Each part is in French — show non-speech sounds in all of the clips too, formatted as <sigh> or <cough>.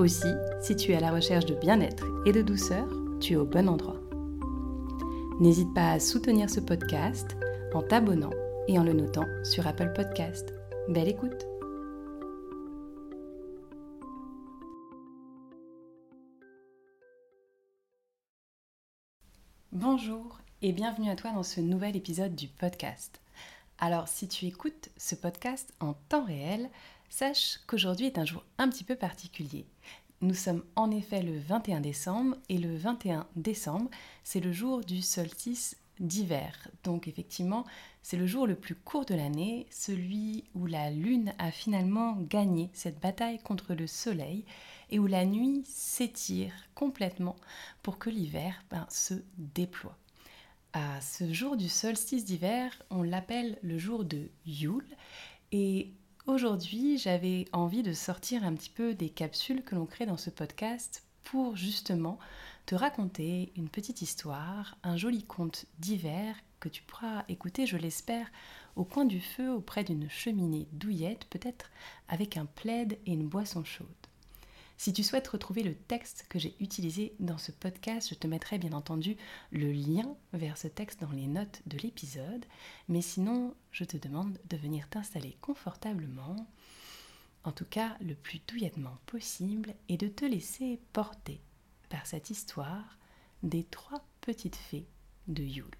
Aussi, si tu es à la recherche de bien-être et de douceur, tu es au bon endroit. N'hésite pas à soutenir ce podcast en t'abonnant et en le notant sur Apple Podcast. Belle écoute Bonjour et bienvenue à toi dans ce nouvel épisode du podcast. Alors si tu écoutes ce podcast en temps réel, sache qu'aujourd'hui est un jour un petit peu particulier. Nous sommes en effet le 21 décembre et le 21 décembre, c'est le jour du solstice d'hiver. Donc effectivement, c'est le jour le plus court de l'année, celui où la Lune a finalement gagné cette bataille contre le Soleil et où la nuit s'étire complètement pour que l'hiver ben, se déploie. À ce jour du solstice d'hiver, on l'appelle le jour de Yule et Aujourd'hui, j'avais envie de sortir un petit peu des capsules que l'on crée dans ce podcast pour justement te raconter une petite histoire, un joli conte d'hiver que tu pourras écouter, je l'espère, au coin du feu auprès d'une cheminée douillette, peut-être avec un plaid et une boisson chaude. Si tu souhaites retrouver le texte que j'ai utilisé dans ce podcast, je te mettrai bien entendu le lien vers ce texte dans les notes de l'épisode. Mais sinon, je te demande de venir t'installer confortablement, en tout cas le plus douillettement possible, et de te laisser porter par cette histoire des trois petites fées de Yule.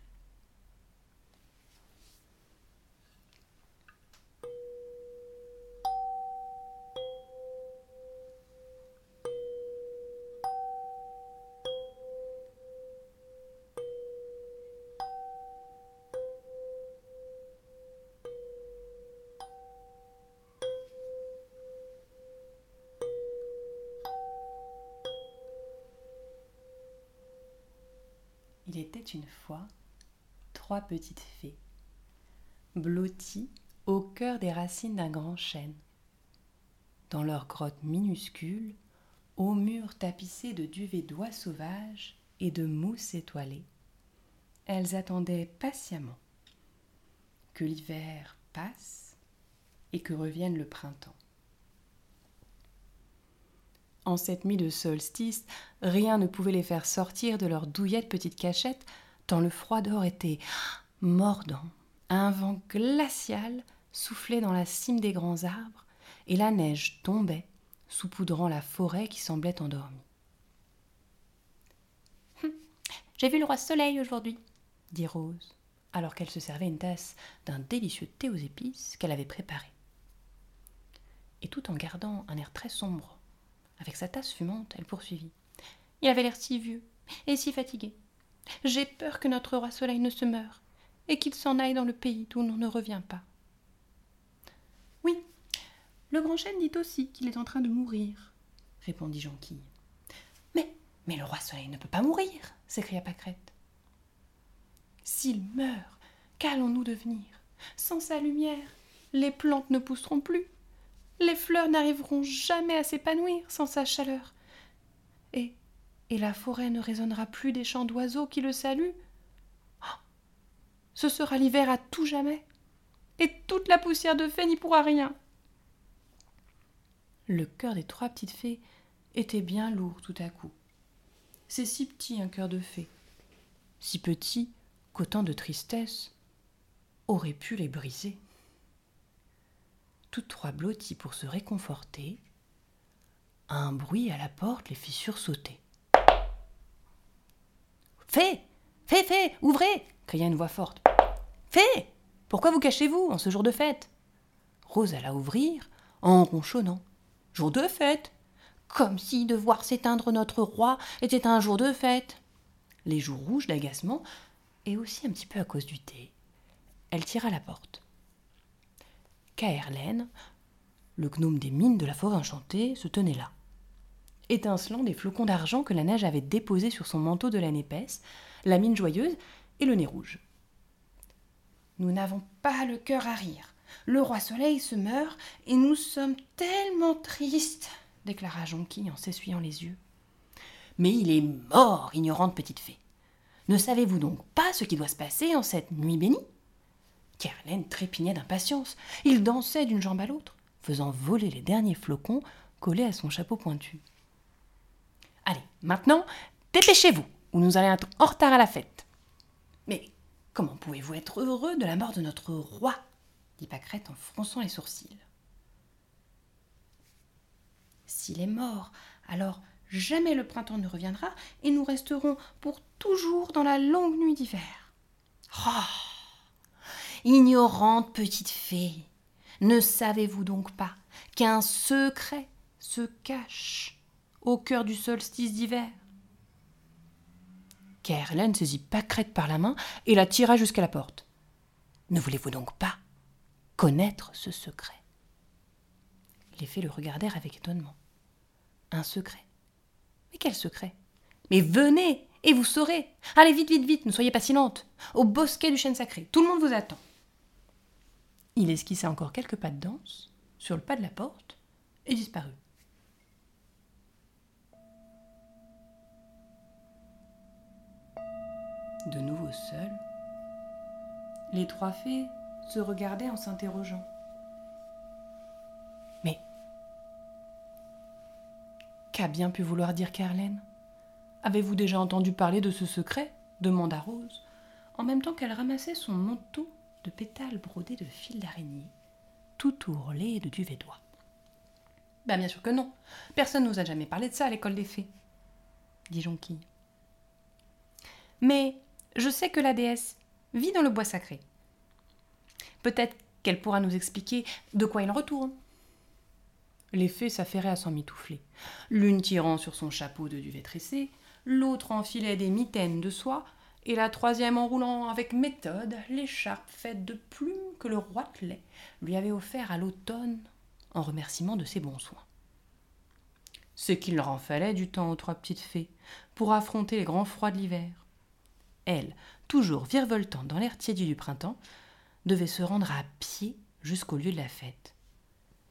Il était une fois trois petites fées, blotties au cœur des racines d'un grand chêne. Dans leur grotte minuscule, aux murs tapissés de duvet d'oies sauvages et de mousse étoilée, elles attendaient patiemment que l'hiver passe et que revienne le printemps. En cette nuit de solstice, rien ne pouvait les faire sortir de leur douillette petite cachette, tant le froid dehors était mordant. Un vent glacial soufflait dans la cime des grands arbres, et la neige tombait, saupoudrant la forêt qui semblait endormie. Hum, j'ai vu le roi soleil aujourd'hui, dit Rose, alors qu'elle se servait une tasse d'un délicieux thé aux épices qu'elle avait préparé. Et tout en gardant un air très sombre avec sa tasse fumante, elle poursuivit. Il avait l'air si vieux et si fatigué. J'ai peur que notre roi soleil ne se meure et qu'il s'en aille dans le pays d'où l'on ne revient pas. Oui, le grand chêne dit aussi qu'il est en train de mourir, répondit Jonquille. Mais, mais le roi soleil ne peut pas mourir, s'écria Pâquerette. S'il meurt, qu'allons-nous devenir? Sans sa lumière, les plantes ne pousseront plus, les fleurs n'arriveront jamais à s'épanouir sans sa chaleur. Et, et la forêt ne résonnera plus des chants d'oiseaux qui le saluent. Oh, ce sera l'hiver à tout jamais. Et toute la poussière de fée n'y pourra rien. Le cœur des trois petites fées était bien lourd tout à coup. C'est si petit un cœur de fée, si petit qu'autant de tristesse aurait pu les briser toutes trois blotties pour se réconforter, un bruit à la porte les fit sursauter. Fée Fée, fée, ouvrez cria une voix forte. Fée Pourquoi vous cachez-vous en ce jour de fête? Rose alla ouvrir en ronchonnant. Jour de fête Comme si de voir s'éteindre notre roi était un jour de fête Les joues rouges d'agacement, et aussi un petit peu à cause du thé, elle tira la porte. Caerlaine, le gnome des mines de la forêt enchantée se tenait là, étincelant des flocons d'argent que la neige avait déposés sur son manteau de laine épaisse, la mine joyeuse et le nez rouge. Nous n'avons pas le cœur à rire. Le roi soleil se meurt et nous sommes tellement tristes, déclara Jonquille en s'essuyant les yeux. Mais il est mort, ignorante petite fée. Ne savez-vous donc pas ce qui doit se passer en cette nuit bénie? Kerlène trépignait d'impatience. Il dansait d'une jambe à l'autre, faisant voler les derniers flocons collés à son chapeau pointu. Allez, maintenant, dépêchez-vous, ou nous allons être en retard à la fête. Mais comment pouvez-vous être heureux de la mort de notre roi? dit Pâquerette en fronçant les sourcils. S'il est mort, alors jamais le printemps ne reviendra et nous resterons pour toujours dans la longue nuit d'hiver. Oh Ignorante petite fée, ne savez-vous donc pas qu'un secret se cache au cœur du solstice d'hiver? Kerlen saisit Pâquerette par la main et la tira jusqu'à la porte. Ne voulez-vous donc pas connaître ce secret? Les fées le regardèrent avec étonnement. Un secret? Mais quel secret? Mais venez et vous saurez. Allez vite, vite, vite, ne soyez pas si lente. Au bosquet du chêne sacré, tout le monde vous attend. Il esquissa encore quelques pas de danse sur le pas de la porte et disparut. De nouveau seuls, les trois fées se regardaient en s'interrogeant. Mais qu'a bien pu vouloir dire Carlène? Avez-vous déjà entendu parler de ce secret? demanda Rose, en même temps qu'elle ramassait son manteau de pétales brodés de fils d'araignée, tout ourlé de duvet d'oie. Ben bien sûr que non. Personne nous a jamais parlé de ça à l'école des fées, dit Jonquille. Mais je sais que la déesse vit dans le bois sacré. Peut-être qu'elle pourra nous expliquer de quoi il retourne. Les fées s'affairaient à s'en mitoufler, l'une tirant sur son chapeau de duvet tressé, l'autre enfilait des mitaines de soie, et la troisième en roulant avec méthode l'écharpe faite de plumes que le roitelet lui avait offert à l'automne en remerciement de ses bons soins. C'est qu'il leur en fallait du temps aux trois petites fées pour affronter les grands froids de l'hiver. Elles, toujours virevoltant dans l'air tiédi du printemps, devaient se rendre à pied jusqu'au lieu de la fête,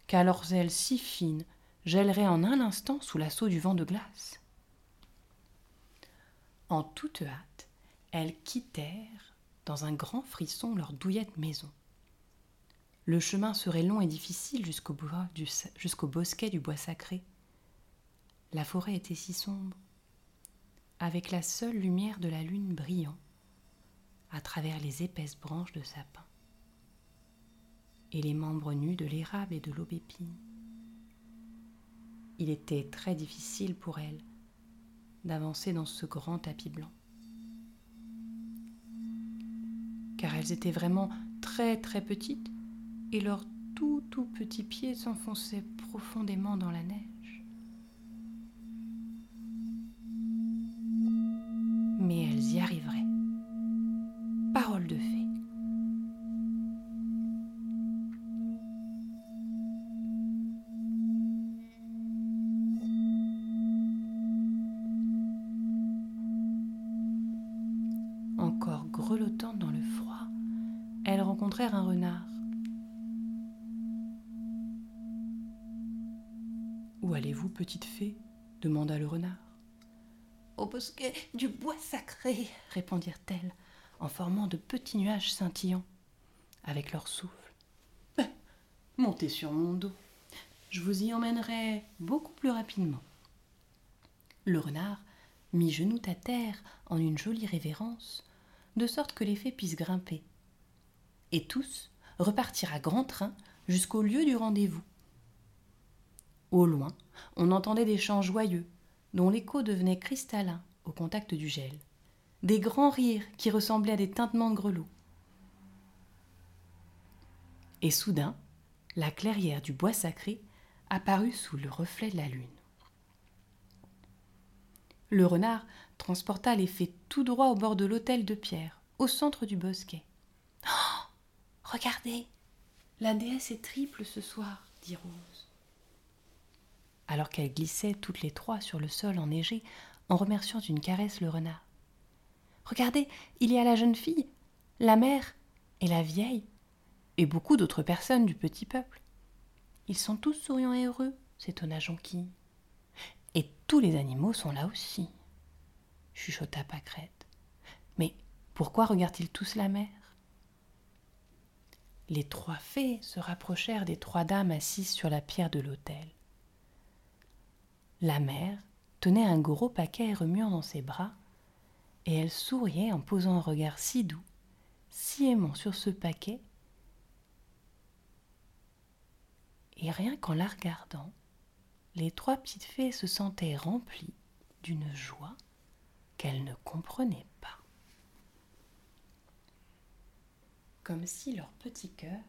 car leurs ailes si fines gèleraient en un instant sous l'assaut du vent de glace. En toute hâte, elles quittèrent dans un grand frisson leur douillette maison. Le chemin serait long et difficile jusqu'au, bosquet du bois sacré. La forêt était si sombre, avec la seule lumière de la lune brillant à travers les épaisses branches de sapin et les membres nus de l'érable et de l'aubépine. Il était très difficile pour elle d'avancer dans ce grand tapis blanc. Car elles étaient vraiment très très petites et leurs tout tout petits pieds s'enfonçaient profondément dans la neige. Mais elles y arriveraient. Parole de fée. Encore grelottant dans rencontrèrent un renard. Où allez-vous, petite fée demanda le renard. Au bosquet du bois sacré, répondirent-elles, en formant de petits nuages scintillants avec leur souffle. Ben, montez sur mon dos. Je vous y emmènerai beaucoup plus rapidement. Le renard mit genoux à terre en une jolie révérence, de sorte que les fées puissent grimper. Et tous repartirent à grand train jusqu'au lieu du rendez-vous. Au loin, on entendait des chants joyeux, dont l'écho devenait cristallin au contact du gel, des grands rires qui ressemblaient à des tintements de grelots. Et soudain, la clairière du bois sacré apparut sous le reflet de la lune. Le renard transporta les fées tout droit au bord de l'autel de pierre, au centre du bosquet. Regardez, la déesse est triple ce soir, dit Rose. Alors qu'elles glissaient toutes les trois sur le sol enneigé en remerciant d'une caresse le renard. Regardez, il y a la jeune fille, la mère et la vieille, et beaucoup d'autres personnes du petit peuple. Ils sont tous souriants et heureux, s'étonna Jonquille. Et tous les animaux sont là aussi, chuchota Pâquerette. Mais pourquoi regardent-ils tous la mer Les trois fées se rapprochèrent des trois dames assises sur la pierre de l'autel. La mère tenait un gros paquet remuant dans ses bras, et elle souriait en posant un regard si doux, si aimant sur ce paquet, et rien qu'en la regardant, les trois petites fées se sentaient remplies d'une joie qu'elles ne comprenaient pas. Comme si leur petit cœur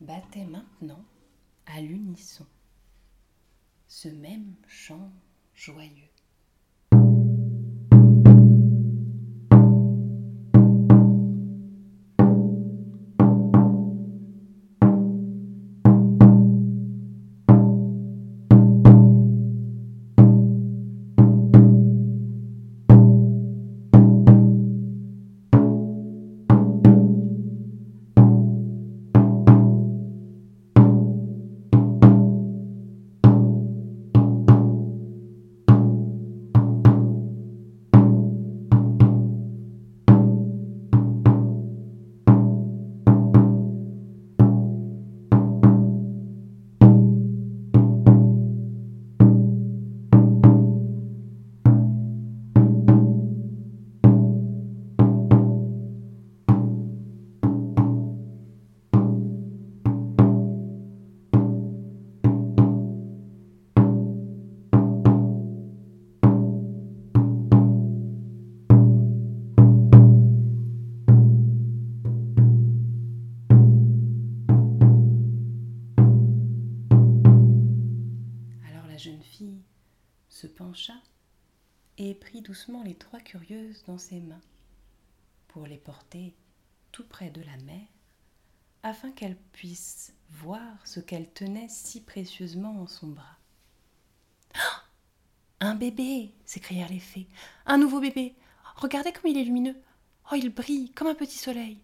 battait maintenant à l'unisson ce même chant joyeux. Et prit doucement les trois curieuses dans ses mains pour les porter tout près de la mer afin qu'elle puisse voir ce qu'elle tenait si précieusement en son bras. Oh <gasps> un bébé s'écrièrent les fées. Un nouveau bébé. Regardez comme il est lumineux. Oh, il brille comme un petit soleil.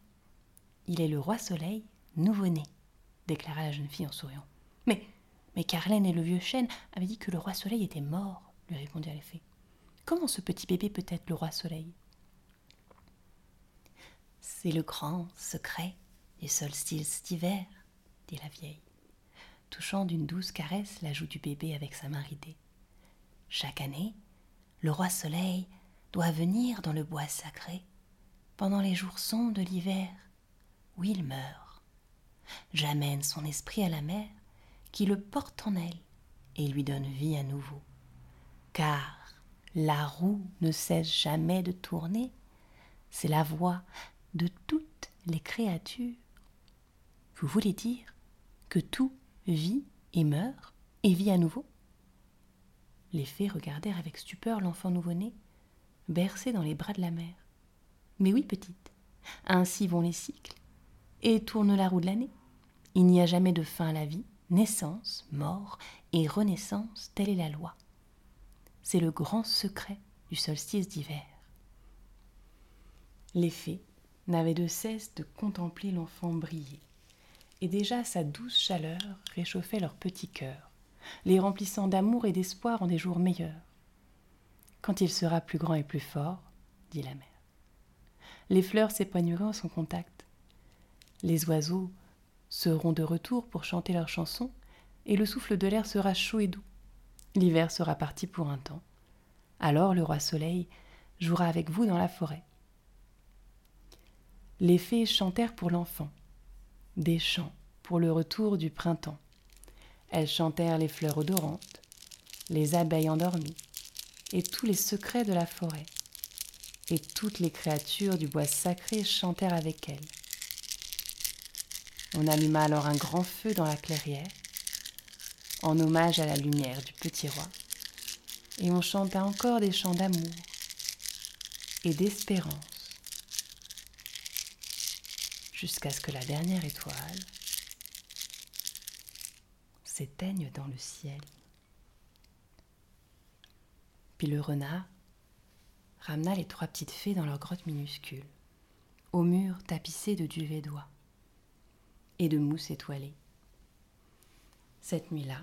Il est le roi soleil nouveau-né, déclara la jeune fille en souriant. Mais, mais Carlène et le vieux chêne avaient dit que le roi soleil était mort lui répondit les fées. Comment ce petit bébé peut être le roi soleil? C'est le grand secret du solstice d'hiver, dit la vieille, touchant d'une douce caresse la joue du bébé avec sa main ridée. Chaque année, le roi soleil doit venir dans le bois sacré pendant les jours sombres de l'hiver où il meurt. J'amène son esprit à la mer qui le porte en elle et lui donne vie à nouveau car la roue ne cesse jamais de tourner, c'est la voix de toutes les créatures. Vous voulez dire que tout vit et meurt et vit à nouveau? Les fées regardèrent avec stupeur l'enfant nouveau-né, bercé dans les bras de la mère. Mais oui, petite, ainsi vont les cycles, et tourne la roue de l'année. Il n'y a jamais de fin à la vie, naissance, mort et renaissance, telle est la loi. C'est le grand secret du solstice d'hiver. Les fées n'avaient de cesse de contempler l'enfant briller, et déjà sa douce chaleur réchauffait leurs petits cœurs, les remplissant d'amour et d'espoir en des jours meilleurs. Quand il sera plus grand et plus fort, dit la mère, les fleurs s'épanouiront en son contact. Les oiseaux seront de retour pour chanter leurs chansons, et le souffle de l'air sera chaud et doux. L'hiver sera parti pour un temps. Alors le roi Soleil jouera avec vous dans la forêt. Les fées chantèrent pour l'enfant, des chants pour le retour du printemps. Elles chantèrent les fleurs odorantes, les abeilles endormies, et tous les secrets de la forêt. Et toutes les créatures du bois sacré chantèrent avec elles. On alluma alors un grand feu dans la clairière, en hommage à la lumière du petit roi. Et on chanta encore des chants d'amour et d'espérance jusqu'à ce que la dernière étoile s'éteignent dans le ciel. Puis le renard ramena les trois petites fées dans leur grotte minuscule, au mur tapissé de duvet d'oie et de mousse étoilée. Cette nuit-là,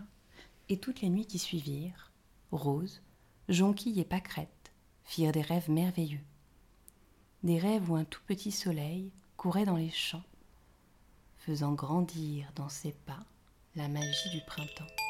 et toutes les nuits qui suivirent, Rose, Jonquille et Pâquerette firent des rêves merveilleux. Des rêves où un tout petit soleil courait dans les champs, faisant grandir dans ses pas la magie du printemps.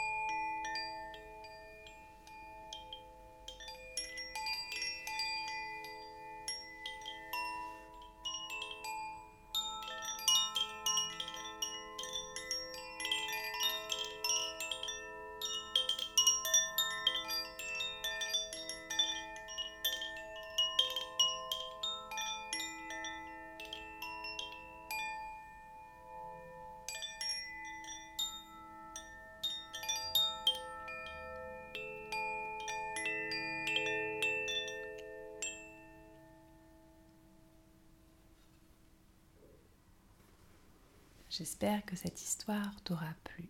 J'espère que cette histoire t'aura plu,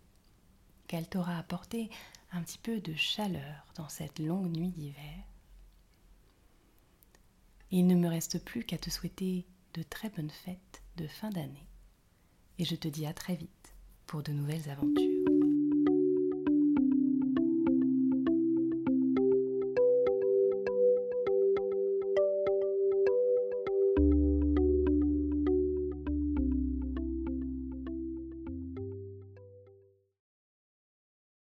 qu'elle t'aura apporté un petit peu de chaleur dans cette longue nuit d'hiver. Il ne me reste plus qu'à te souhaiter de très bonnes fêtes de fin d'année et je te dis à très vite pour de nouvelles aventures.